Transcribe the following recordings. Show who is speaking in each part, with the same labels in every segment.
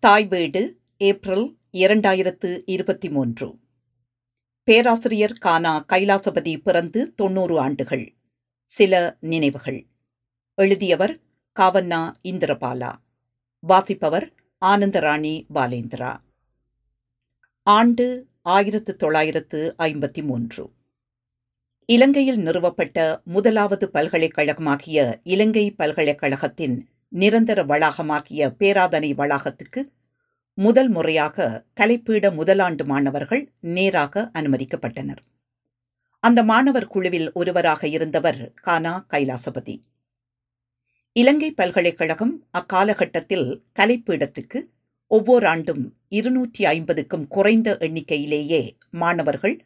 Speaker 1: தாய் வீடு ஏப்ரல் இரண்டாயிரத்து இருபத்தி மூன்று. பேராசிரியர் கானா கைலாசபதி பிறந்து தொன்னூறு ஆண்டுகள். சில நினைவுகள். எழுதியவர் காவன்னா இந்திரபாலா. வாசிப்பவர் ஆனந்தராணி பாலேந்திரா. ஆண்டு ஆயிரத்து தொள்ளாயிரத்து ஐம்பத்தி மூன்று. இலங்கையில் நிறுவப்பட்ட முதலாவது பல்கலைக்கழகமாகிய இலங்கை பல்கலைக்கழகத்தின் நிரந்தர வளாகமாகிய பேராதனை வளாகத்துக்கு முதல் முறையாக கலைப்பீட முதலாண்டு மாணவர்கள் நேராக அனுமதிக்கப்பட்டனர். அந்த மாணவர் குழுவில் ஒருவராக இருந்தவர் கானா கைலாசபதி. இலங்கை பல்கலைக்கழகம் அக்காலகட்டத்தில் கலைப்பீடத்துக்கு ஒவ்வொரு ஆண்டும் இருநூற்றி ஐம்பதுக்கும் குறைந்த எண்ணிக்கையிலேயே மாணவர்கள்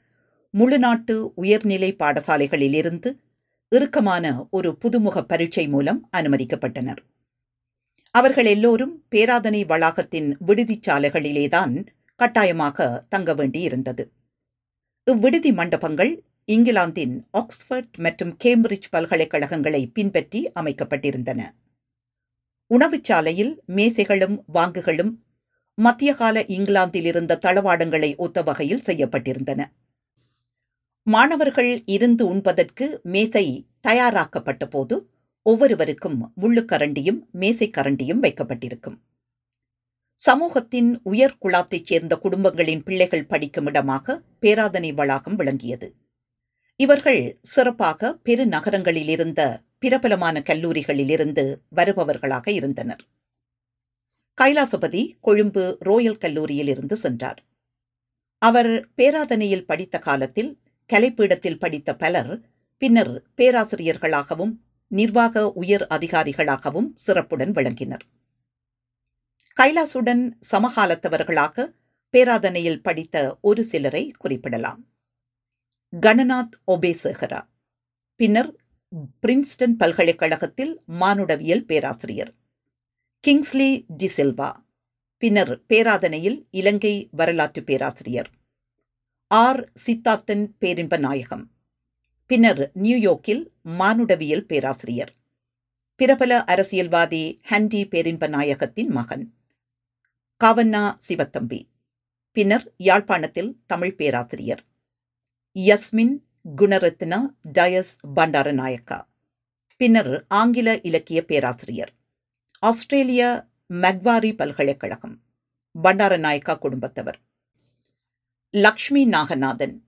Speaker 1: முழுநாட்டு உயர்நிலை பாடசாலைகளிலிருந்து இறுக்கமான ஒரு புதுமுக பரீட்சை மூலம் அனுமதிக்கப்பட்டனர். அவர்கள் எல்லோரும் பேராதனை வளாகத்தின் விடுதிச்சாலைகளிலேதான் கட்டாயமாக தங்க வேண்டியிருந்தது. இவ்விடுதி மண்டபங்கள் இங்கிலாந்தின் ஆக்ஸ்போர்ட் மற்றும் கேம்பிரிட்ஜ் பல்கலைக்கழகங்களை பின்பற்றி அமைக்கப்பட்டிருந்தன. உணவுச்சாலையில் மேசைகளும் வாங்குகளும் மத்தியகால இங்கிலாந்தில் இருந்த தளவாடங்களை ஒத்த வகையில் செய்யப்பட்டிருந்தன. மாணவர்கள் இருந்து உண்பதற்கு மேசை தயாராக்கப்பட்ட போது ஒவ்வொருவருக்கும் முள்ளுக்கரண்டியும் மேசைக்கரண்டியும் வைக்கப்பட்டிருக்கும். சமூகத்தின் உயர் குழாத்தைச் சேர்ந்த குடும்பங்களின் பிள்ளைகள் படிக்கும் இடமாக பேராதனை வளாகம் விளங்கியது. இவர்கள் சிறப்பாக பெருநகரங்களில் இருந்த பிரபலமான கல்லூரிகளிலிருந்து வருபவர்களாக இருந்தனர். கைலாசபதி கொழும்பு ரோயல் கல்லூரியில் இருந்து சென்றார். அவர் பேராதனையில் படித்த காலத்தில் கலைப்பீடத்தில் படித்த பலர் பின்னர் பேராசிரியர்களாகவும் நிர்வாக உயர் அதிகாரிகளாகவும் சிறப்புடன் விளங்கினர். கைலாசுடன் சமகாலத்தவர்களாக பேராதனையில் படித்த ஒரு சிலரை குறிப்பிடலாம். கணநாத் ஒபேசேகரா பின்னர் பிரின்ஸ்டன் பல்கலைக்கழகத்தில் மானுடவியல் பேராசிரியர். கிங்ஸ்லி டிசில்வா பின்னர் பேராதனையில் இலங்கை வரலாற்று பேராசிரியர். ஆர் சித்தார்த்தன் பேரின்ப நாயகம் பின்னர் நியூயோர்க்கில் மானுடவியல் பேராசிரியர். பிரபல அரசியல்வாதி ஹண்டி பேரின்ப நாயகத்தின் மகன். காவண்ணா சிவத்தம்பி. பின்னர் யாழ்ப்பாணத்தில் தமிழ் பேராசிரியர். யஸ்மின் குணரத்னா டயஸ் பண்டாரநாயக்கா. பின்னர் ஆங்கில இலக்கிய பேராசிரியர். ஆஸ்திரேலிய மெக்வாரி பல்கலைக்கழகம். பண்டாரநாயக்கா குடும்பத்தவர். லக்ஷ்மி நாகநாதன்.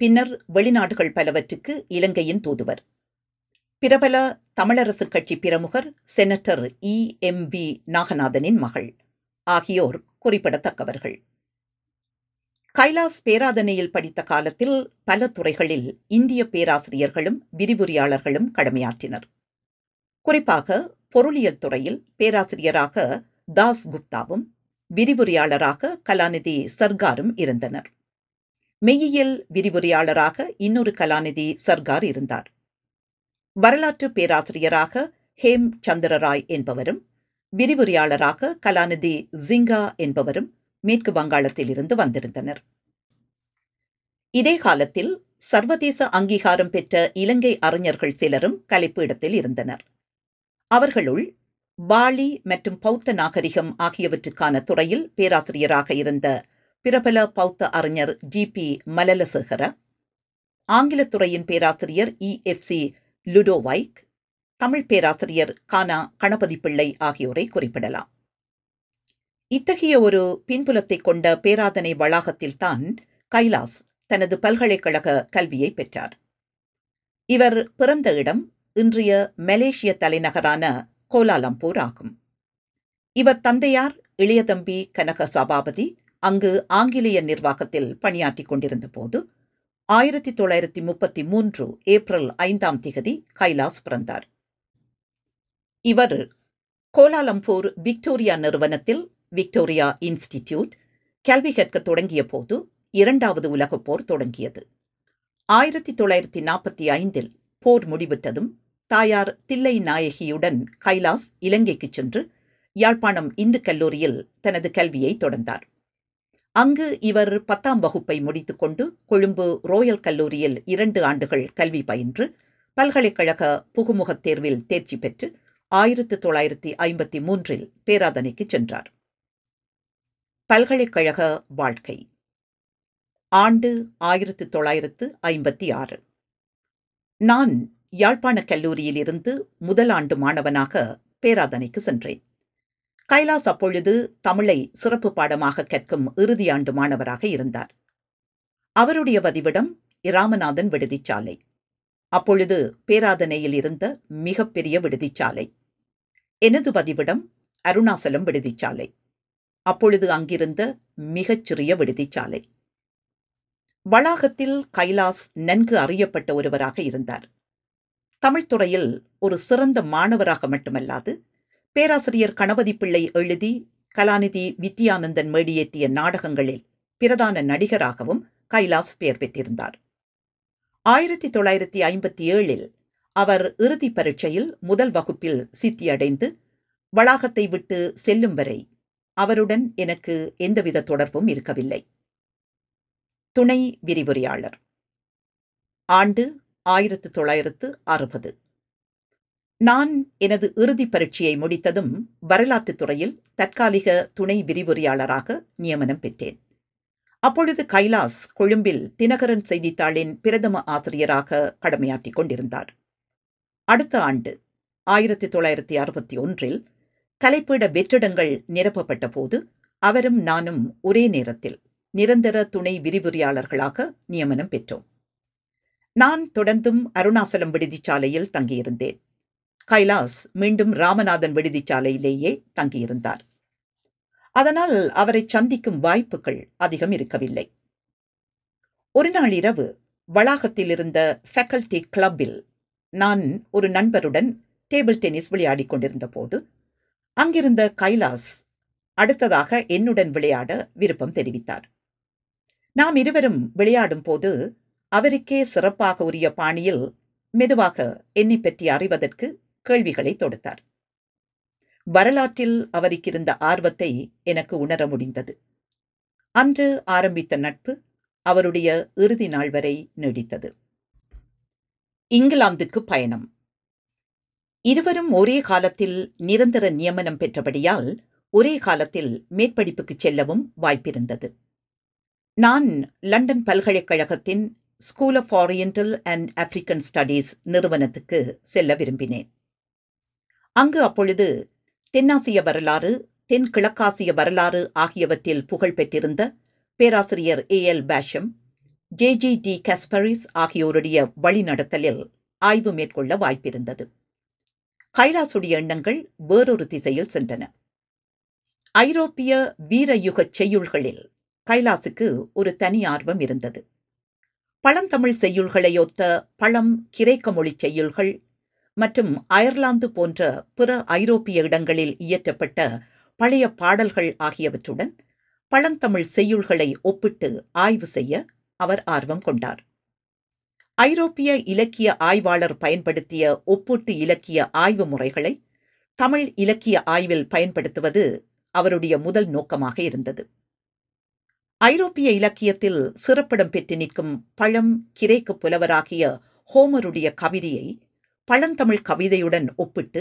Speaker 1: பின்னர் வெளிநாடுகள் பலவற்றுக்கு இலங்கையின் தூதுவர். பிரபல தமிழரசு கட்சி பிரமுகர் செனட்டர் இ. எம். வி. நாகநாதனின் மகள் ஆகியோர் குறிப்பிடத்தக்கவர்கள். கைலாஸ் பேராதனையில் படித்த காலத்தில் பல துறைகளில் இந்திய பேராசிரியர்களும் விரிவுரையாளர்களும் கடமையாற்றினர். குறிப்பாக பொருளியல் துறையில் பேராசிரியராக தாஸ் குப்தாவும் விரிவுரையாளராக கலாநிதி சர்காரும் இருந்தனர். மெய்யியல் விரிவுரையாளராக இன்னொரு கலாநிதி சர்கார் இருந்தார். வரலாற்று பேராசிரியராக ஹேம் சந்திரராய் என்பவரும் விரிவுரையாளராக கலாநிதி ஜிங்கா என்பவரும் மேற்கு வங்காளத்தில் இருந்து வந்திருந்தனர். இதே காலத்தில் சர்வதேச அங்கீகாரம் பெற்ற இலங்கை அறிஞர்கள் சிலரும் கலைப்பீடத்தில் இருந்தனர். அவர்களுள் பாலி மற்றும் பௌத்த நாகரிகம் ஆகியவற்றுக்கான துறையில் பேராசிரியராக இருந்த பிரபல பௌத்த அறிஞர் ஜி பி மலலசேகர ஆங்கிலத்துறையின் பேராசிரியர் E F C Ludowyk Tamil பேராசிரியர் கானா கணபதி பிள்ளை ஆகியோரை குறிப்பிடலாம். இத்தகைய ஒரு பின்புலத்தை கொண்ட பேராதனை வளாகத்தில்தான் கைலாஸ் தனது பல்கலைக்கழக கல்வியை பெற்றார். இவர் பிறந்த இடம் இன்றைய மலேசிய தலைநகரான கோலாலம்பூர் ஆகும். இவர் தந்தையார் இளையதம்பி கனக சபாபதி அங்கு ஆங்கிலேய நிர்வாகத்தில் பணியாற்றிக் கொண்டிருந்த போது ஆயிரத்தி தொள்ளாயிரத்தி முப்பத்தி மூன்று ஏப்ரல் ஐந்தாம் திகதி கைலாஸ் பிறந்தார். இவர் கோலாலம்பூர் விக்டோரியா நிறுவனத்தில் விக்டோரியா இன்ஸ்டிடியூட் கல்வி கற்க தொடங்கிய போது இரண்டாவது உலகப் போர் தொடங்கியது. ஆயிரத்தி தொள்ளாயிரத்தி நாற்பத்தி ஐந்தில் போர் முடிவிட்டதும் தாயார் தில்லை நாயகியுடன் கைலாஸ் இலங்கைக்கு சென்று யாழ்ப்பாணம் இந்து கல்லூரியில் தனது கல்வியை தொடர்ந்தார். அங்கு இவர் பத்தாம் வகுப்பை முடித்துக்கொண்டு கொழும்பு ரோயல் கல்லூரியில் இரண்டு ஆண்டுகள் கல்வி பயின்று பல்கலைக்கழக புகுமுகத் தேர்வில் தேர்ச்சி பெற்று ஆயிரத்து தொள்ளாயிரத்தி ஐம்பத்தி மூன்றில் பேராதனைக்கு சென்றார். பல்கலைக்கழக வாழ்க்கை. ஆண்டு ஆயிரத்து தொள்ளாயிரத்து ஐம்பத்தி ஆறு. நான் யாழ்ப்பாண கல்லூரியில் இருந்து முதல் ஆண்டு மாணவனாக பேராதனைக்கு சென்றேன். கைலாஸ் அப்பொழுது தமிழை சிறப்பு பாடமாக கற்கும் இறுதியாண்டு மாணவராக இருந்தார். அவருடைய வதிவிடம் இராமநாதன் விடுதிச்சாலை. அப்பொழுது பேராதனையில் இருந்த மிகப்பெரிய விடுதிச்சாலை. எனது வதிவிடம் அருணாசலம் விடுதிச்சாலை. அப்பொழுது அங்கிருந்த மிகச்சிறிய விடுதிச்சாலை. வளாகத்தில் கைலாஸ் நன்கு அறியப்பட்ட ஒருவராக இருந்தார். தமிழ்துறையில் ஒரு சிறந்த மாணவராக மட்டுமல்லாது பேராசிரியர் கணபதி பிள்ளை எழுதி கலாநிதி வித்யானந்தன் மேடியேற்றிய நாடகங்களில் பிரதான நடிகராகவும் கைலாஸ் பெயர் பெற்றிருந்தார். ஆயிரத்தி தொள்ளாயிரத்தி ஐம்பத்தி ஏழில் அவர் இறுதி பரீட்சையில் முதல் வகுப்பில் சித்தியடைந்து வளாகத்தை விட்டு செல்லும் வரை அவருடன் எனக்கு எந்தவித தொடர்பும் இருக்கவில்லை. துணை விரிவுரையாளர். ஆண்டு ஆயிரத்து தொள்ளாயிரத்து அறுபது. நான் எனது இறுதி பரீட்சையை முடித்ததும் வரலாற்றுத் துறையில் தற்காலிக துணை விரிவுரையாளராக நியமனம் பெற்றேன். அப்பொழுது கைலாஸ் கொழும்பில் தினகரன் செய்தித்தாளின் பிரதம ஆசிரியராக கடமையாற்றிக் கொண்டிருந்தார். அடுத்த ஆண்டு ஆயிரத்தி தொள்ளாயிரத்தி அறுபத்தி ஒன்றில் கலைப்பீட வெற்றிடங்கள் நிரப்பப்பட்ட போது அவரும் நானும் ஒரே நேரத்தில் நிரந்தர துணை விரிவுரையாளர்களாக நியமனம் பெற்றோம். நான் தொடர்ந்தும் அருணாசலம் விடுதிச்சாலையில் தங்கியிருந்தேன். கைலாஸ் மீண்டும் ராமநாதன் விடுதிச்சாலையிலேயே தங்கியிருந்தார். அதனால் அவரை சந்திக்கும் வாய்ப்புகள் அதிகம் இருக்கவில்லை. ஒரு நாள் இரவு வளாகத்தில் இருந்த ஃபேக்கல்டி கிளப்பில் நான் ஒரு நண்பருடன் டேபிள் டென்னிஸ் விளையாடிக் கொண்டிருந்த போது அங்கிருந்த கைலாஸ் அடுத்ததாக என்னுடன் விளையாட விருப்பம் தெரிவித்தார். நாம் இருவரும் விளையாடும் போது அவருக்கே சிறப்பாக உரிய பாணியில் மெதுவாக என்னை பற்றி அறிவதற்கு கேள்விகளை தொடுத்தார். வரலாற்றில் அவருக்கு இருந்த ஆர்வத்தை எனக்கு உணர முடிந்தது. அன்று ஆரம்பித்த நட்பு அவருடைய இறுதி நாள் வரை நீடித்தது. இங்கிலாந்துக்கு பயணம். இருவரும் ஒரே காலத்தில் நிரந்தர நியமனம் பெற்றபடியால் ஒரே காலத்தில் மேற்படிப்புக்கு செல்லவும் வாய்ப்பிருந்தது. நான் லண்டன் பல்கலைக்கழகத்தின் School of Oriental and African Studies நிறுவனத்துக்கு செல்ல விரும்பினேன். அங்கு அப்பொழுது தென்னாசிய வரலாறு தென்கிழக்காசிய வரலாறு ஆகியவற்றில் புகழ் பெற்றிருந்த பேராசிரியர் A L Basham J G de Casparis ஆகியோருடைய வழிநடத்தலில் ஆய்வு மேற்கொள்ள வாய்ப்பிருந்தது. கைலாசுடைய எண்ணங்கள் வேறொரு திசையில் சென்றன. ஐரோப்பிய வீரயுக செய்யுள்களில் கைலாசுக்கு ஒரு தனி ஆர்வம் இருந்தது. பழந்தமிழ் செய்யுள்களை ஒத்த பழம் கிரேக்க மொழி செய்யுள்கள் மற்றும் அயர்லாந்து போன்ற பிற ஐரோப்பிய இடங்களில் இயற்றப்பட்ட பழைய பாடல்கள் ஆகியவற்றுடன் பழந்தமிழ் செய்யுள்களை ஒப்பிட்டு ஆய்வு செய்ய அவர் ஆர்வம் கொண்டார். ஐரோப்பிய இலக்கிய ஆய்வாளர் பயன்படுத்திய ஒப்பீட்டு இலக்கிய ஆய்வு முறைகளை தமிழ் இலக்கிய ஆய்வில் பயன்படுத்துவது அவருடைய முதல் நோக்கமாக இருந்தது. ஐரோப்பிய இலக்கியத்தில் சிறப்பிடம் பெற்று நிற்கும் பழம் கிரேக்கு புலவராகிய ஹோமருடைய கவிதையை பழந்தமிழ் கவிதையுடன் ஒப்பிட்டு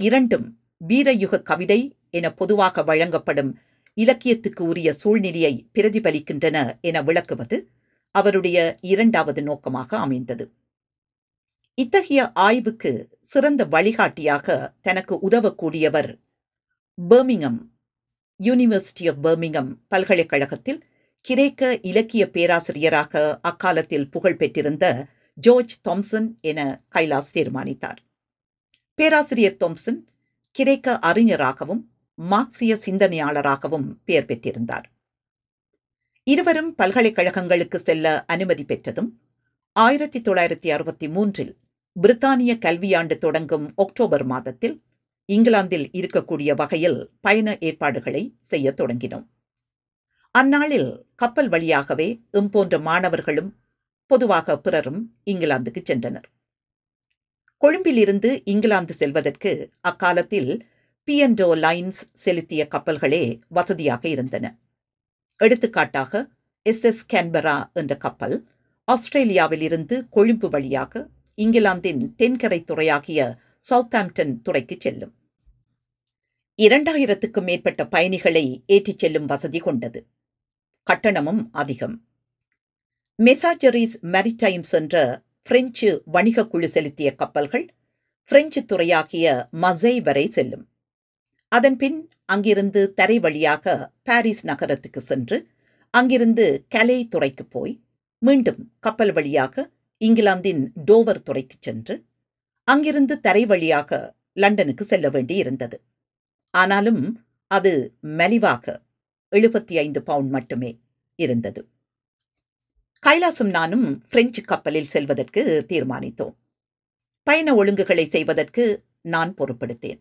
Speaker 1: இரண்டும் வீரயுக கவிதை என பொதுவாக வழங்கப்படும் இலக்கியத்துக்கு உரிய சூழ்நிலையை பிரதிபலிக்கின்றன என விளக்குவது அவருடைய இரண்டாவது நோக்கமாக அமைந்தது. இத்தகைய ஆய்வுக்கு சிறந்த வழிகாட்டியாக தனக்கு உதவக்கூடியவர் பர்மிங்கம் யூனிவர்சிட்டி ஆஃப் பர்மிங்கம் பல்கலைக்கழகத்தில் கிரேக்க இலக்கிய பேராசிரியராக அக்காலத்தில் புகழ் பெற்றிருந்த ஜோர்ஜ் தாம்சன் என கைலாஸ் தீர்மானித்தார். பேராசிரியர் தாம்சன் கிரேக்க அறிஞராகவும் மார்க்சிய சிந்தனையாளராகவும் பெயர் பெற்றிருந்தார். இருவரும் பல்கலைக்கழகங்களுக்கு செல்ல அனுமதி பெற்றதும் ஆயிரத்தி தொள்ளாயிரத்தி அறுபத்தி மூன்றில் பிரித்தானிய கல்வியாண்டு தொடங்கும் அக்டோபர் மாதத்தில் இங்கிலாந்தில் இருக்கக்கூடிய வகையில் பயண ஏற்பாடுகளை செய்ய தொடங்கினோம். அந்நாளில் கப்பல் வழியாகவே எம் போன்ற மாணவர்களும் பொதுவாக பிறரும் இங்கிலாந்துக்கு சென்றனர். கொழும்பிலிருந்து இங்கிலாந்து செல்வதற்கு அக்காலத்தில் பிஎன்டோ லைன்ஸ் செலுத்திய கப்பல்களே வசதியாக இருந்தன. எடுத்துக்காட்டாக எஸ் எஸ் கேன்பரா என்ற கப்பல் ஆஸ்திரேலியாவிலிருந்து கொழும்பு வழியாக இங்கிலாந்தின் தென்கரை துறையாகிய சவுத்தாம்ப்டன் துறைக்கு செல்லும். இரண்டாயிரத்துக்கும் மேற்பட்ட பயணிகளை ஏற்றிச் செல்லும் வசதி கொண்டது. கட்டணமும் அதிகம். மெசாஜரிஸ் மேரிடைம்ஸ் என்ற பிரெஞ்சு வணிக குழு செலுத்திய கப்பல்கள் பிரெஞ்சு துறையாகிய மசை வரை செல்லும். அதன்பின் அங்கிருந்து தரை வழியாக பாரிஸ் நகரத்துக்கு சென்று அங்கிருந்து கலை துறைக்கு போய் மீண்டும் கப்பல் வழியாக இங்கிலாந்தின் டோவர் துறைக்கு சென்று அங்கிருந்து தரை வழியாக லண்டனுக்கு செல்ல வேண்டியிருந்தது. ஆனாலும் அது மலிவாக எழுபத்தி ஐந்து பவுண்ட் மட்டுமே இருந்தது. கைலாசம் நானும் பிரெஞ்சு கப்பலில் செல்வதற்கு தீர்மானித்தோம். பயண ஒழுங்குகளை செய்வதற்கு நான் பொறுப்படுத்தேன்.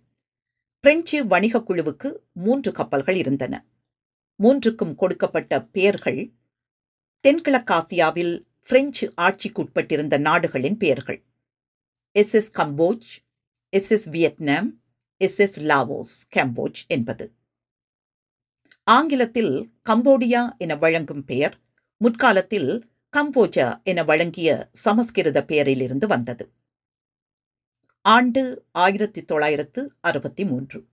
Speaker 1: பிரெஞ்சு வணிக குழுவுக்கு மூன்று கப்பல்கள் இருந்தன. மூன்றுக்கும் கொடுக்கப்பட்ட பெயர்கள் தென்கிழக்காசியாவில் பிரெஞ்சு ஆட்சிக்குட்பட்டிருந்த நாடுகளின் பெயர்கள் S S Kamboj S S Vietnam S S Laos Kamboj என்பது. ஆங்கிலத்தில் கம்போடியா என வழங்கும் பெயர் முற்காலத்தில் கம்போஜா என வழங்கிய சமஸ்கிருத பெயரிலிருந்து வந்தது. ஆண்டு ஆயிரத்தி தொள்ளாயிரத்து அறுபத்தி மூன்று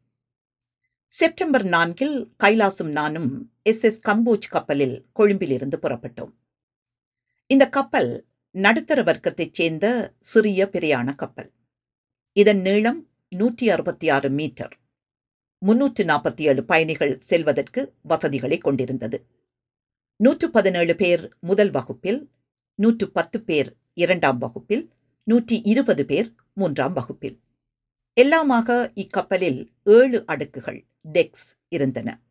Speaker 1: செப்டம்பர் நான்கில் கைலாசும் நானும் எஸ். எஸ். கம்போஜ் கப்பலில் கொழும்பிலிருந்து புறப்பட்டோம். இந்த கப்பல் நடுத்தர வர்க்கத்தைச் சேர்ந்த சிறிய பிரயாண கப்பல். இதன் நீளம் நூற்றி அறுபத்தி ஆறு மீட்டர். முன்னூற்று நாற்பத்தி ஏழு பயணிகள் செல்வதற்கு வசதிகளை கொண்டிருந்தது. நூற்று பதினேழு பேர் முதல் வகுப்பில் நூற்று பத்து பேர் இரண்டாம் வகுப்பில் நூற்றி இருபது பேர் மூன்றாம் வகுப்பில். எல்லாமாக இக்கப்பலில் ஏழு அடுக்குகள் டெக்ஸ் இருந்தன.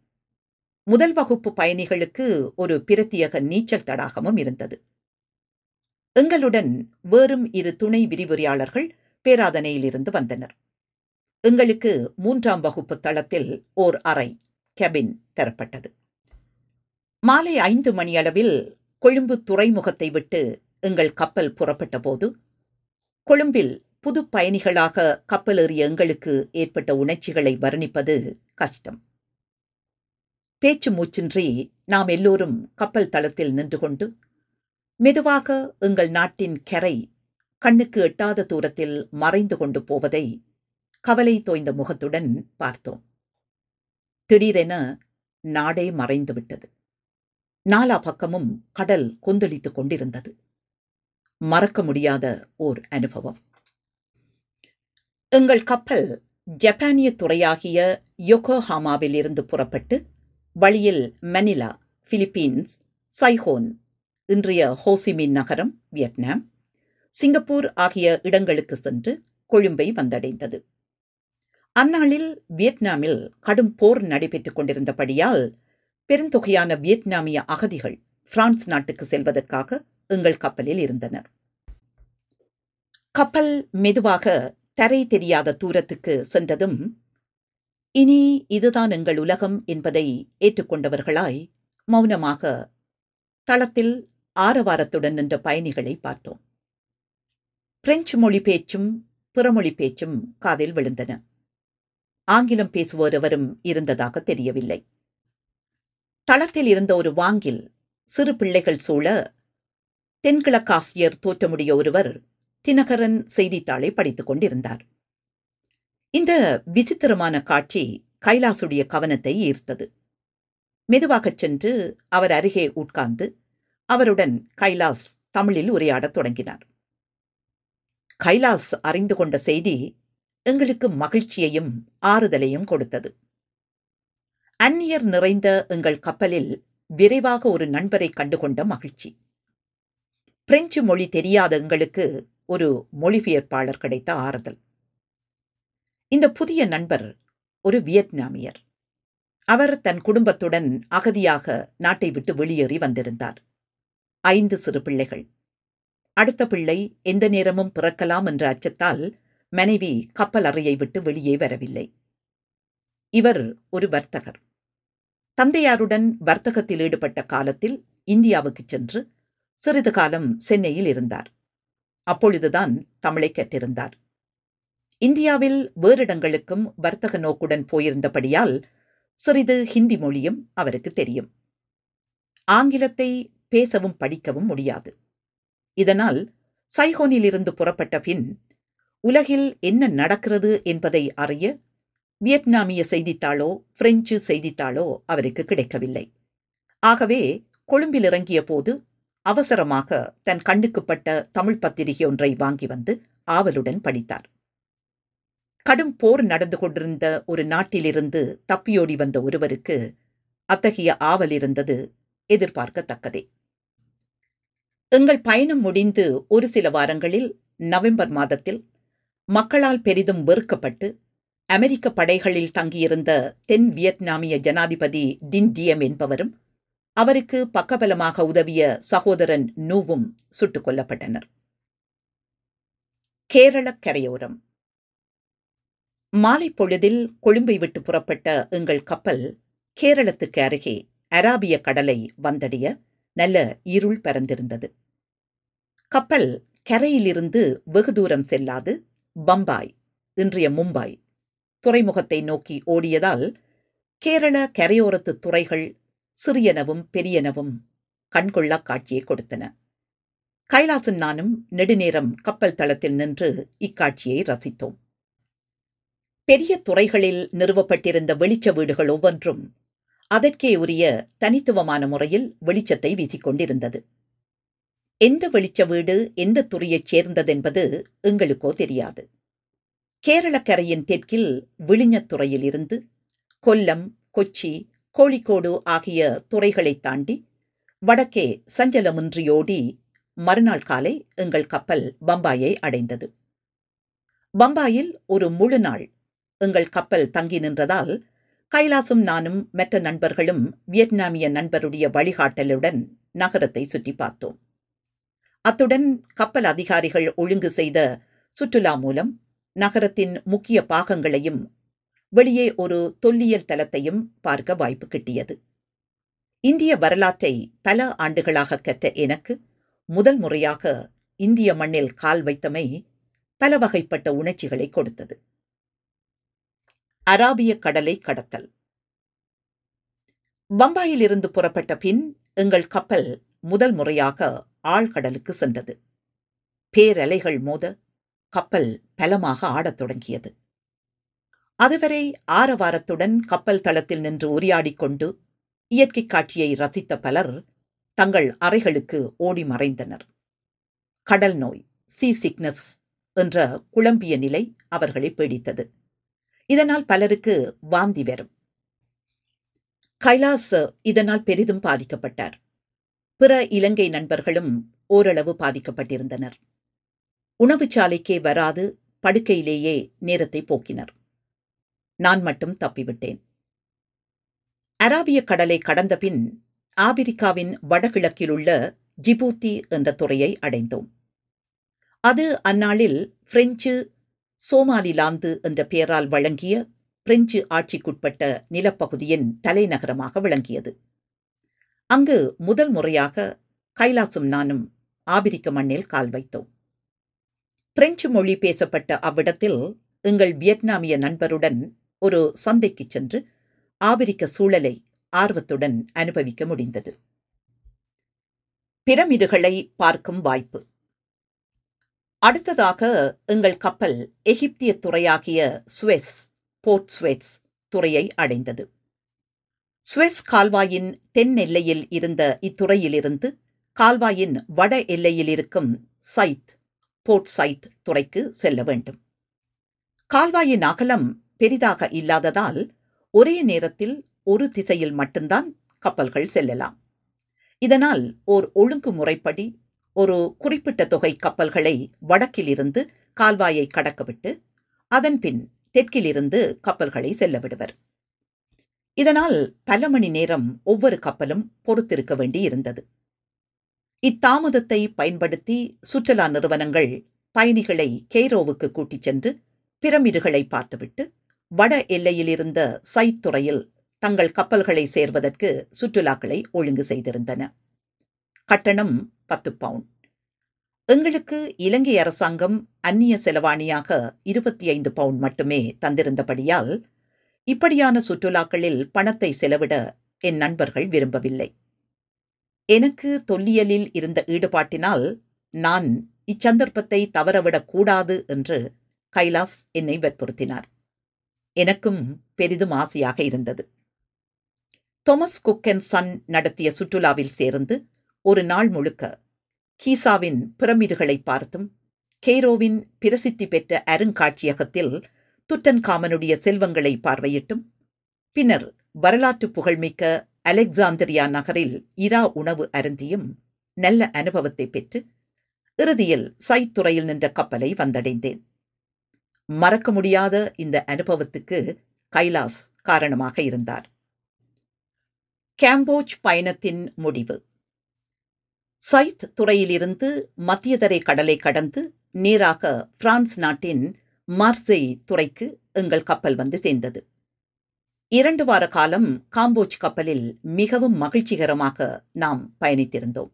Speaker 1: முதல் வகுப்பு பயணிகளுக்கு ஒரு பிரத்தியக நீச்சல் தடாகமும் இருந்தது. எங்களுடன் வேறும் இரு துணை விரிவுரையாளர்கள் பேராதனையிலிருந்து வந்தனர். எங்களுக்கு மூன்றாம் வகுப்பு தளத்தில் ஓர் அறை கெபின் தரப்பட்டது. மாலை ஐந்து மணியளவில் கொழும்பு துறைமுகத்தை விட்டு எங்கள் கப்பல் புறப்பட்ட போது கொழும்பில் புது பயணிகளாக கப்பல் ஏறிய எங்களுக்கு ஏற்பட்ட உணர்ச்சிகளை வர்ணிப்பது கஷ்டம். பேச்சு மூச்சின்றி நாம் எல்லோரும் கப்பல் தளத்தில் நின்று கொண்டு மெதுவாக எங்கள் நாட்டின் கரை கண்ணுக்கு எட்டாத தூரத்தில் மறைந்து கொண்டு போவதை கவலை தோய்ந்த முகத்துடன் பார்த்தோம். திடீரென நாடே மறைந்துவிட்டது நாலா பக்கமும் கடல் கொந்தளித்துக் கொண்டிருந்தது. மறக்க முடியாத ஓர் அனுபவம். எங்கள் கப்பல் ஜப்பானிய துறையாகிய யொகோஹாமாவில் இருந்து புறப்பட்டு வழியில் மனிலா பிலிப்பீன்ஸ் சைஹோன் இன்றைய ஹோசிமின் நகரம் வியட்நாம் சிங்கப்பூர் ஆகிய இடங்களுக்கு சென்று கொழும்பை வந்தடைந்தது. அந்நாளில் வியட்நாமில் கடும் போர் நடைபெற்றுக் கொண்டிருந்தபடியால் பெருந்தொகையான வியட்நாமிய அகதிகள் பிரான்ஸ் நாட்டுக்கு செல்வதற்காக எங்கள் கப்பலில் இருந்தனர். கப்பல் மெதுவாக தரை தெரியாத தூரத்துக்கு சென்றதும் இனி இதுதான் எங்கள் உலகம் என்பதை ஏற்றுக்கொண்டவர்களாய் மௌனமாக தளத்தில் ஆரவாரத்துடன் நின்ற பயணிகளை பார்த்தோம். பிரெஞ்சு மொழி பேச்சும் பிறமொழி பேச்சும் காதில் விழுந்தன. ஆங்கிலம் பேசுவோர் எவரும் இருந்ததாக தெரியவில்லை. தளத்தில் இருந்த ஒரு வாங்கில் சிறு பிள்ளைகள் சூழ தென்கிழக்காசியர் தோற்றமுடைய ஒருவர் தினகரன் செய்தித்தாளை படித்துக் கொண்டிருந்தார். இந்த விசித்திரமான காட்சி கைலாசுடைய கவனத்தை ஈர்த்தது. மெதுவாகச் சென்று அவர் அருகே உட்கார்ந்து அவருடன் கைலாஸ் தமிழில் உரையாடத் தொடங்கினார். கைலாஸ் அறிந்து கொண்ட செய்தி எங்களுக்கு மகிழ்ச்சியையும் ஆறுதலையும் கொடுத்தது. அந்நியர் நிறைந்த எங்கள் கப்பலில் விரைவாக ஒரு நண்பரை கண்டுகொண்ட மகிழ்ச்சி. பிரெஞ்சு மொழி தெரியாத எங்களுக்கு ஒரு மொழிபெயர்ப்பாளர் கிடைத்த ஆறுதல். இந்த புதிய நண்பர் ஒரு வியட்நாமியர். அவர் தன் குடும்பத்துடன் அகதியாக நாட்டை விட்டு வெளியேறி வந்திருந்தார். ஐந்து சிறு பிள்ளைகள். அடுத்த பிள்ளை எந்த நேரமும் பிறக்கலாம் என்ற அச்சத்தால் மனைவி கப்பல் அறையை விட்டு வெளியே வரவில்லை. இவர் ஒரு வர்த்தகர். தந்தையாருடன் வர்த்தகத்தில் ஈடுபட்ட காலத்தில் இந்தியாவுக்கு சென்று சிறிது காலம் சென்னையில் இருந்தார். அப்பொழுதுதான் தமிழை கற்றிருந்தார். இந்தியாவில் வேறிடங்களுக்கும் வர்த்தக நோக்குடன் போயிருந்தபடியால் சிறிது ஹிந்தி மொழியும் அவருக்கு தெரியும். ஆங்கிலத்தை பேசவும் படிக்கவும் முடியாது. இதனால் சைகோனிலிருந்து புறப்பட்ட பின் உலகில் என்ன நடக்கிறது என்பதை அறிய வியட்நாமிய செய்தித்தாளோ பிரெஞ்சு செய்தித்தாளோ அவருக்கு கிடைக்கவில்லை. ஆகவே கொழும்பில் இறங்கிய போது அவசரமாக தன் கண்ணுக்குப்பட்ட தமிழ் பத்திரிகை ஒன்றை வாங்கி வந்து ஆவலுடன் படித்தார். கடும் போர் நடந்து கொண்டிருந்த ஒரு நாட்டிலிருந்து தப்பியோடி வந்த ஒருவருக்கு அத்தகைய ஆவல் இருந்தது எதிர்பார்க்கத்தக்கதே. எங்கள் பயணம் முடிந்து ஒரு சில வாரங்களில் நவம்பர் மாதத்தில் மக்களால் பெரிதும் வெறுக்கப்பட்டு அமெரிக்க படைகளில் தங்கியிருந்த தென் வியட்நாமிய ஜனாதிபதி டின் டியம் என்பவரும் அவருக்கு பக்கபலமாக உதவிய சகோதரன் நூவும் சுட்டுக் கொல்லப்பட்டனர். கேரள கரையோரம். மாலை பொழுதில் கொழும்பை விட்டு புறப்பட்ட எங்கள் கப்பல் கேரளத்துக்கு அருகே அராபிய கடலை வந்தடைய நல்ல இருள் பரந்திருந்தது. கப்பல் கரையிலிருந்து வெகு தூரம் செல்லாது பம்பாய் இன்றைய மும்பாய் துறைமுகத்தை நோக்கி ஓடியதால் கேரள கரையோரத்து துறைகள் சிறியனவும் பெரியனவும் கண்கொள்ளா காட்சியை கொடுத்தன. கைலாசன் நானும் நெடுநேரம் கப்பல் தளத்தில் நின்று இக்காட்சியை ரசித்தோம். பெரிய துறைகளில் நிறுவப்பட்டிருந்த வெளிச்ச வீடுகள் ஒவ்வொன்றும் அதற்கே உரிய தனித்துவமான முறையில் வெளிச்சத்தை வீசிக்கொண்டிருந்தது. எந்த வெளிச்ச வீடு எந்த துறையைச் சேர்ந்ததென்பது எங்களுக்கோ தெரியாது. கேரளக்கரையின் தெற்கில் விழிஞத்துறையில் இருந்து கொல்லம் கொச்சி கோழிக்கோடு ஆகிய துறைகளைத் தாண்டி வடக்கே சஞ்சலமின்றியோடி மறுநாள் காலை எங்கள் கப்பல் பம்பாயை அடைந்தது. பம்பாயில் ஒரு முழு நாள் எங்கள் கப்பல் தங்கி நின்றதால் கைலாசும் நானும் மற்ற நண்பர்களும் வியட்நாமிய நண்பருடைய வழிகாட்டலுடன் நகரத்தை சுற்றி பார்த்தோம். அத்துடன் கப்பல் அதிகாரிகள் ஒழுங்கு செய்த சுற்றுலா மூலம் நகரத்தின் முக்கிய பாகங்களையும் வெளியே ஒரு தொல்லியல் தலத்தையும் பார்க்க வாய்ப்பு கிட்டியது. இந்திய வரலாற்றை பல ஆண்டுகளாக கற்ற எனக்கு முதல் முறையாக இந்திய மண்ணில் கால் வைத்தமை பல வகைப்பட்ட உணர்ச்சிகளை கொடுத்தது. அராபிய கடலை கடத்தல். பம்பாயிலிருந்து புறப்பட்ட பின் எங்கள் கப்பல் முதல் முறையாக ஆழ்கடலுக்கு சென்றது. பேரலைகள் மோத கப்பல் பலமாக ஆடத் தொடங்கியது. அதுவரை ஆரவாரத்துடன் கப்பல் தளத்தில் நின்று உரையாடிக் கொண்டு இயற்கை காட்சியை ரசித்த பலர் தங்கள் அறைகளுக்கு ஓடி மறைந்தனர். கடல் நோய் சீ சிக்னஸ் என்ற குழம்பிய நிலை அவர்களை பீடித்தது. இதனால் பலருக்கு வாந்தி வரும். கைலாஸ் இதனால் பெரிதும் பாதிக்கப்பட்டார். பிற இலங்கை நண்பர்களும் ஓரளவு பாதிக்கப்பட்டிருந்தனர். உணவுச்சாலைக்கே வராது படுக்கையிலேயே நேரத்தை போக்கினர். நான் மட்டும் தப்பிவிட்டேன். அராபிய கடலை கடந்த பின் ஆபிரிக்காவின் வடகிழக்கில் உள்ள ஜிபூத்தி என்ற துறையை அடைந்தோம். அது அந்நாளில் பிரெஞ்சு சோமாலிலாந்து என்ற பெயரால் வழங்கிய பிரெஞ்சு ஆட்சிக்குட்பட்ட நிலப்பகுதியின் தலைநகரமாக விளங்கியது. அங்கு முதல் முறையாக கைலாசும் நானும் ஆபிரிக்க மண்ணில் கால் வைத்தோம். பிரெஞ்சு மொழி பேசப்பட்ட அவ்விடத்தில் எங்கள் வியட்நாமிய நண்பருடன் ஒரு சந்தைக்கு சென்று ஆபிரிக்க சூழலை ஆர்வத்துடன் அனுபவிக்க முடிந்தது. பிரமிடுகளை பார்க்கும் வாய்ப்பு. அடுத்ததாக எங்கள் கப்பல் எகிப்திய துறையாகிய சுவெஸ் போர்ட் சுவெஸ் துறையை அடைந்தது. சுவெஸ் கால்வாயின் தென் எல்லையில் இருந்த இத்துறையிலிருந்து கால்வாயின் வட எல்லையில் இருக்கும் சைத் போர்ட் சைத் துறைக்கு செல்ல வேண்டும். கால்வாயின் அகலம் பெரிதாக இல்லாததால் ஒரே நேரத்தில் ஒரு திசையில் மட்டும்தான் கப்பல்கள் செல்லலாம். இதனால் ஓர் ஒழுங்குமுறைப்படி ஒரு குறிப்பிட்ட தொகை கப்பல்களை வடக்கிலிருந்து கால்வாயை கடக்கவிட்டு அதன் பின் தெற்கிலிருந்து கப்பல்களை செல்ல விடுவர். இதனால் பல மணி நேரம் ஒவ்வொரு கப்பலும் பொறுத்திருக்க வேண்டியிருந்தது. இத்தாமதத்தை பயன்படுத்தி சுற்றுலா நிறுவனங்கள் பயணிகளை கெய்ரோவுக்கு கூட்டிச் சென்று பிரமிடுகளை பார்த்துவிட்டு வட எல்லையில் இருந்த சைத்துறையில் தங்கள் கப்பல்களை சேர்வதற்கு சுற்றுலாக்களை ஒழுங்கு செய்திருந்தன. கட்டணம் பத்து பவுண்ட் எங்களுக்கு இலங்கை அரசாங்கம் அந்நிய செலவாணியாக இருபத்தி ஐந்து பவுண்ட் மட்டுமே தந்திருந்தபடியால் இப்படியான சுற்றுலாக்களில் பணத்தை செலவிட என் நண்பர்கள் விரும்பவில்லை. எனக்கு தொல்லியலில் இருந்த ஈடுபாட்டினால் நான் இச்சந்தர்ப்பத்தை தவறவிடக் கூடாது என்று கைலாஸ் என்னை வற்புறுத்தினார். எனக்கும் பெரிதும் ஆசையாக இருந்தது. தொமஸ் குக் அண்ட் சன் நடத்திய சுற்றுலாவில் சேர்ந்து ஒரு நாள் முழுக்க கீசாவின் பிரமிடுகளை பார்த்தும் கேரோவின் பிரசித்தி பெற்ற அருங்காட்சியகத்தில் துட்டன் காமனுடைய செல்வங்களை பார்வையிட்டும் பின்னர் வரலாற்று புகழ்மிக்க அலெக்சாந்திரியா நகரில் இரா உணவு அருந்தியும் நல்ல அனுபவத்தை பெற்று இறுதியில் சைத்துறையில் நின்ற கப்பலை வந்தடைந்தேன். மறக்க முடியாத இந்த அனுபவத்துக்கு கைலாஸ் காரணமாக இருந்தார். கேம்போஜ் பயணத்தின் முடிவு. சைத் துறையிலிருந்து மத்தியதரை கடலை கடந்து நேராக பிரான்ஸ் நாட்டின் மார்செய் துறைக்கு எங்கள் கப்பல் வந்து சேர்ந்தது. இரண்டு வார காலம் காம்போஜ் கப்பலில் மிகவும் மகிழ்ச்சிகரமாக நாம் பயணித்திருந்தோம்.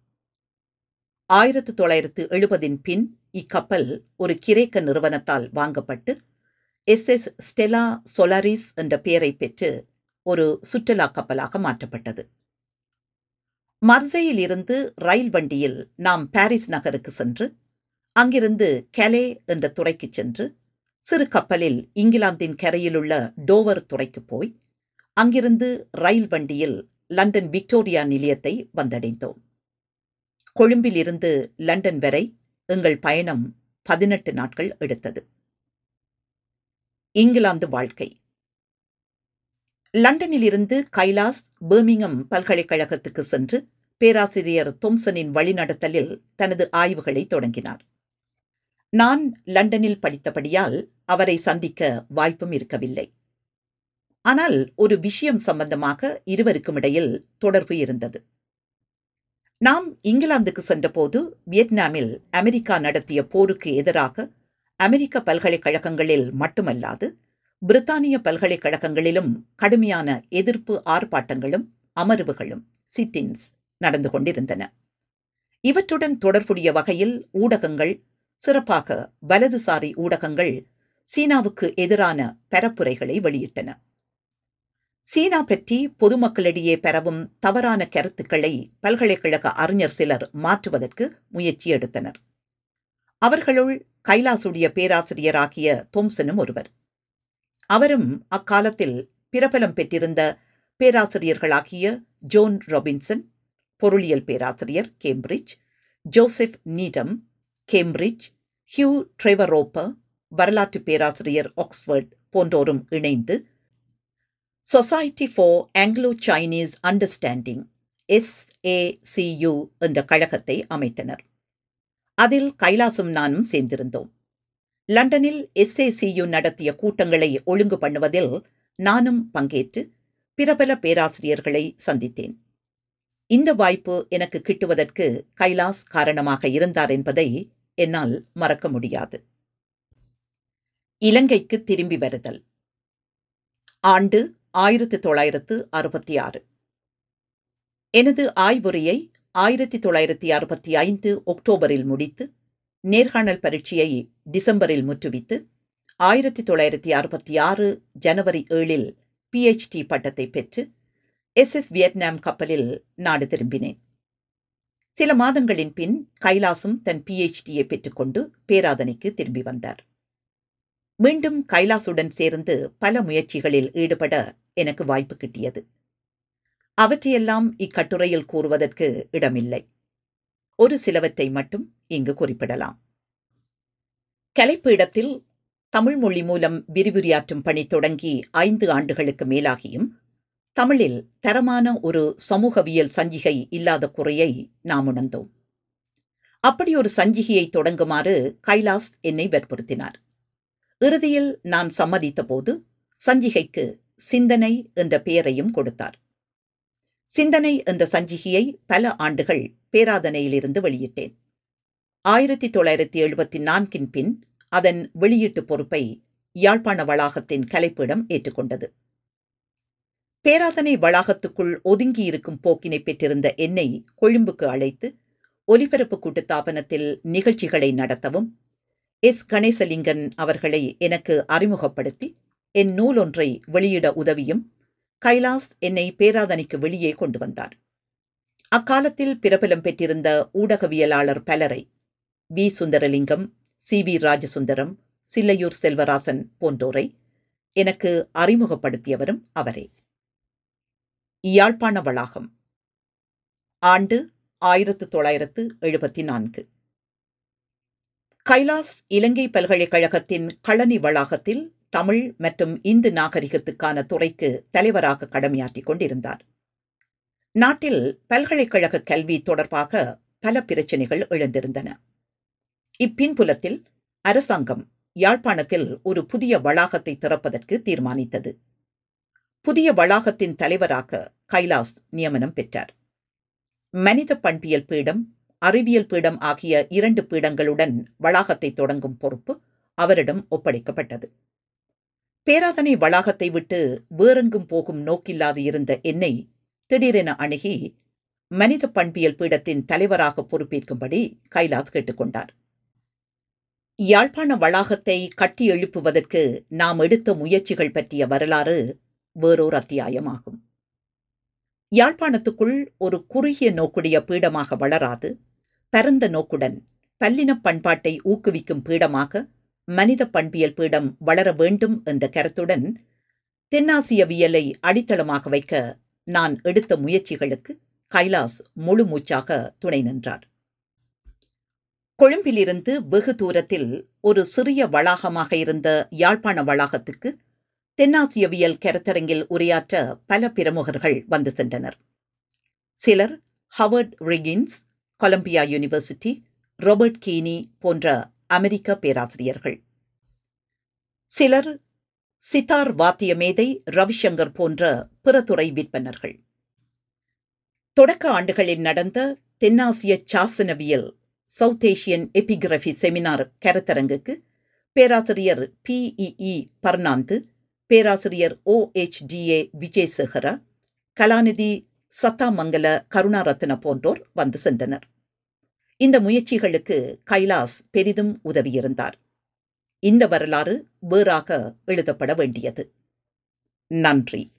Speaker 1: ஆயிரத்து தொள்ளாயிரத்து எழுபதின் பின் இக்கப்பல் ஒரு கிரேக்க நிறுவனத்தால் வாங்கப்பட்டு எஸ் எஸ் ஸ்டெலா சொலாரிஸ் என்ற பெயரை பெற்று ஒரு சுற்றுலா கப்பலாக மாற்றப்பட்டது. மர்சையில் இருந்து ரயில் வண்டியில் நாம் பாரிஸ் நகருக்கு சென்று அங்கிருந்து கலே என்ற துறைக்கு சென்று சிறு கப்பலில் இங்கிலாந்தின் கரையிலுள்ள டோவர் துறைக்கு போய் அங்கிருந்து ரயில் வண்டியில் லண்டன் விக்டோரியா நிலையத்தை வந்தடைந்தோம். கொழும்பில் இருந்து லண்டன் வரை எங்கள் பயணம் பதினெட்டு நாட்கள் எடுத்தது. இங்கிலாந்து வாழ்க்கை. லண்டனில் இருந்து கைலாஸ் பேர்மிங்ஹம் பல்கலைக்கழகத்துக்கு சென்று பேராசிரியர் தோம்சனின் வழிநடத்தலில் தனது ஆய்வுகளை தொடங்கினார். நான் லண்டனில் படித்தபடியால் அவரை சந்திக்க வாய்ப்பும் இருக்கவில்லை. ஆனால் ஒரு விஷயம் சம்பந்தமாக இருவருக்கும் இடையில் தொடர்பு இருந்தது. நாம் இங்கிலாந்துக்கு சென்றபோது வியட்நாமில் அமெரிக்கா நடத்திய போருக்கு எதிராக அமெரிக்க பல்கலைக்கழகங்களில் மட்டுமல்லாது பிரித்தானிய பல்கலைக்கழகங்களிலும் கடுமையான எதிர்ப்பு ஆர்ப்பாட்டங்களும் அமர்வுகளும் சிட்டின்ஸ் நடந்து கொண்டிருந்தன. இவற்றுடன் தொடர்புடைய வகையில் ஊடகங்கள் சிறப்பாக வலதுசாரி ஊடகங்கள் சீனாவுக்கு எதிரான பரப்புரைகளை வெளியிட்டன. சீனா பற்றி பொதுமக்களிடையே பெறவும் தவறான கருத்துக்களை பல்கலைக்கழக அறிஞர் சிலர் மாற்றுவதற்கு முயற்சி எடுத்தனர். அவர்களுள் கைலாசுடைய பேராசிரியராகிய தோம்சனும் ஒருவர். அவரும் அக்காலத்தில் பிரபலம் பெற்றிருந்த பேராசிரியர்களாகிய ஜோன் ராபின்சன் பொருளியல் பேராசிரியர் Cambridge Joseph Needham Cambridge Hugh Trevor Roper வரலாற்று பேராசிரியர் ஆக்ஸ்ஃபர்ட் போன்றோரும் இணைந்து Society for Anglo Chinese Understanding SACU என்ற கழகத்தை அமைத்தனர். அதில் கைலாசும் நானும் சேர்ந்திருந்தோம். லண்டனில் எஸ்ஏசியு நடத்திய கூட்டங்களை ஒழுங்கு பண்ணுவதில் நானும் பங்கேற்று பிரபல பேராசிரியர்களை சந்தித்தேன். இந்த வாய்ப்பு எனக்கு கிட்டுவதற்கு கைலாஸ் காரணமாக இருந்தார் என்பதை என்னால் மறக்க முடியாது. இலங்கைக்கு திரும்பி வருதல். ஆண்டு ஆயிரத்தி தொள்ளாயிரத்து அறுபத்தி ஆறு. எனது ஆய்வுரையை ஆயிரத்தி தொள்ளாயிரத்தி அறுபத்தி ஐந்து ஒக்டோபரில் முடித்து நேர்காணல் பரீட்சையை டிசம்பரில் முற்றுவித்து ஆயிரத்தி தொள்ளாயிரத்தி அறுபத்தி ஆறு ஜனவரி ஏழில் பிஎச்டி பட்டத்தை பெற்று எஸ் எஸ் வியட்நாம் கப்பலில் நாடு திரும்பினேன். சில மாதங்களின் பின் கைலாசும் தன் பிஹெச்டியை பெற்றுக்கொண்டு பேராதனைக்கு திரும்பி வந்தார். மீண்டும் கைலாசுடன் சேர்ந்து பல முயற்சிகளில் ஈடுபட எனக்கு வாய்ப்பு கிட்டியது. அவற்றையெல்லாம் இக்கட்டுரையில் கூறுவதற்கு இடமில்லை. ஒரு சிலவற்றை மட்டும் இங்கு குறிப்பிடலாம். கலைப்பு இடத்தில் தமிழ் மொழி மூலம் விரிவுரையாற்றும் பணி தொடங்கி ஐந்து ஆண்டுகளுக்கு மேலாகியும் தமிழில் தரமான ஒரு சமூகவியல் சஞ்சிகை இல்லாத குறையை நாம் உணர்ந்தோம். அப்படி ஒரு சஞ்சிகையை தொடங்குமாறு கைலாஸ் என்னை வற்புறுத்தினார். இறுதியில் நான் சம்மதித்த போது சஞ்சிகைக்கு சிந்தனை என்ற பெயரையும் கொடுத்தார். சிந்தனை என்ற சஞ்சிகையை பல ஆண்டுகள் பேராதனையிலிருந்து வெளியிட்டேன். ஆயிரத்தி தொள்ளாயிரத்தி எழுபத்தி நான்கின் பின் அதன் வெளியீட்டு பொறுப்பை யாழ்ப்பாண வளாகத்தின் கலைப்பிடம் ஏற்றுக்கொண்டது. பேராதனை வளாகத்துக்குள் ஒதுங்கியிருக்கும் போக்கினை பெற்றிருந்த என்னை கொழும்புக்கு அழைத்து ஒலிபரப்பு கூட்டுத்தாபனத்தில் நிகழ்ச்சிகளை நடத்தவும் எஸ். கணேசலிங்கன் அவர்களை எனக்கு அறிமுகப்படுத்தி என் நூல் ஒன்றை வெளியிட உதவியும் கைலாஸ் என்னை பேராதனைக்கு வெளியே கொண்டு வந்தார். அக்காலத்தில் பிரபலம் பெற்றிருந்த ஊடகவியலாளர் பலரை V. Sundaralingam C. V. Rajasundaram Sillaiyur Selvarasan போன்றோரை எனக்கு அறிமுகப்படுத்தியவரும் அவரே. யாழ்ப்பாண வளாகம் ஆண்டு ஆயிரத்து தொள்ளாயிரத்து எழுபத்தி நான்கு. கைலாஸ் இலங்கை பல்கலைக்கழகத்தின் களனி வளாகத்தில் தமிழ் மற்றும் இந்து நாகரிகத்துக்கான துறைக்கு தலைவராக கடமையாற்றிக் கொண்டிருந்தார். நாட்டில் பல்கலைக்கழக கல்வி தொடர்பாக பல பிரச்சனைகள் எழுந்திருந்தன. இப்பின்புலத்தில் அரசாங்கம் யாழ்ப்பாணத்தில் ஒரு புதிய வளாகத்தை திறப்பதற்கு தீர்மானித்தது. புதிய வளாகத்தின் தலைவராக கைலாஸ் நியமனம் பெற்றார். மனித பண்பியல் பீடம் அறிவியல் பீடம் ஆகிய இரண்டு பீடங்களுடன் வளாகத்தை தொடங்கும் பொறுப்பு அவரிடம் ஒப்படைக்கப்பட்டது. பேராதனை வளாகத்தை விட்டு வேறெங்கும் போகும் நோக்கில்லாது இருந்த என்னை திடீரென அணுகி மனித பண்பியல் பீடத்தின் தலைவராக பொறுப்பேற்கும்படி கைலாஸ் கேட்டுக்கொண்டார் யாழ்ப்பாண வளாகத்தை கட்டி எழுப்புவதற்கு நாம் எடுத்த முயற்சிகள் பற்றிய வரலாறு வேறோர் அத்தியாயமாகும். யாழ்ப்பாணத்துக்குள் ஒரு குறுகிய நோக்குடைய பீடமாக வளராது பரந்த நோக்குடன் பல்லின பண்பாட்டை ஊக்குவிக்கும் பீடமாக மனித பண்பியல் பீடம் வளர வேண்டும் என்ற கருத்துடன் தென்னாசியவியலை அடித்தளமாக வைக்க நான் எடுத்த முயற்சிகளுக்கு கைலாஸ் முழு மூச்சாக துணை நின்றார். கொழும்பிலிருந்து வெகு தூரத்தில் ஒரு சிறிய வளாகமாக இருந்த யாழ்ப்பாண வளாகத்துக்கு தென்னாசியவியல் கருத்தரங்கில் உரையாற்ற பல பிரமுகர்கள் வந்து சென்றனர். சிலர் Howard Wriggins Columbia University Robert Kearney போன்ற அமெரிக்க பேராசிரியர்கள். சிலர் சித்தார் வாத்திய மேதை ரவிசங்கர் போன்ற பிற துறை விற்பனர்கள். தொடக்க ஆண்டுகளில் நடந்த தென்னாசிய சாசனவியல் சவுத் ஏசியன் எபிகிரபி செமினார் கருத்தரங்குக்கு பேராசிரியர் பிஇஇ பர்னாந்து பேராசிரியர் O. H. D. A. Wijesekera கலாநிதி சத்தாமங்கல கருணாரத்ன போன்றோர் வந்து சென்றனர். இந்த முயற்சிகளுக்கு கைலாஸ் பெரிதும் உதவியிருந்தார். இந்த வரலாறு வேறாக எழுதப்பட வேண்டியது. நன்றி.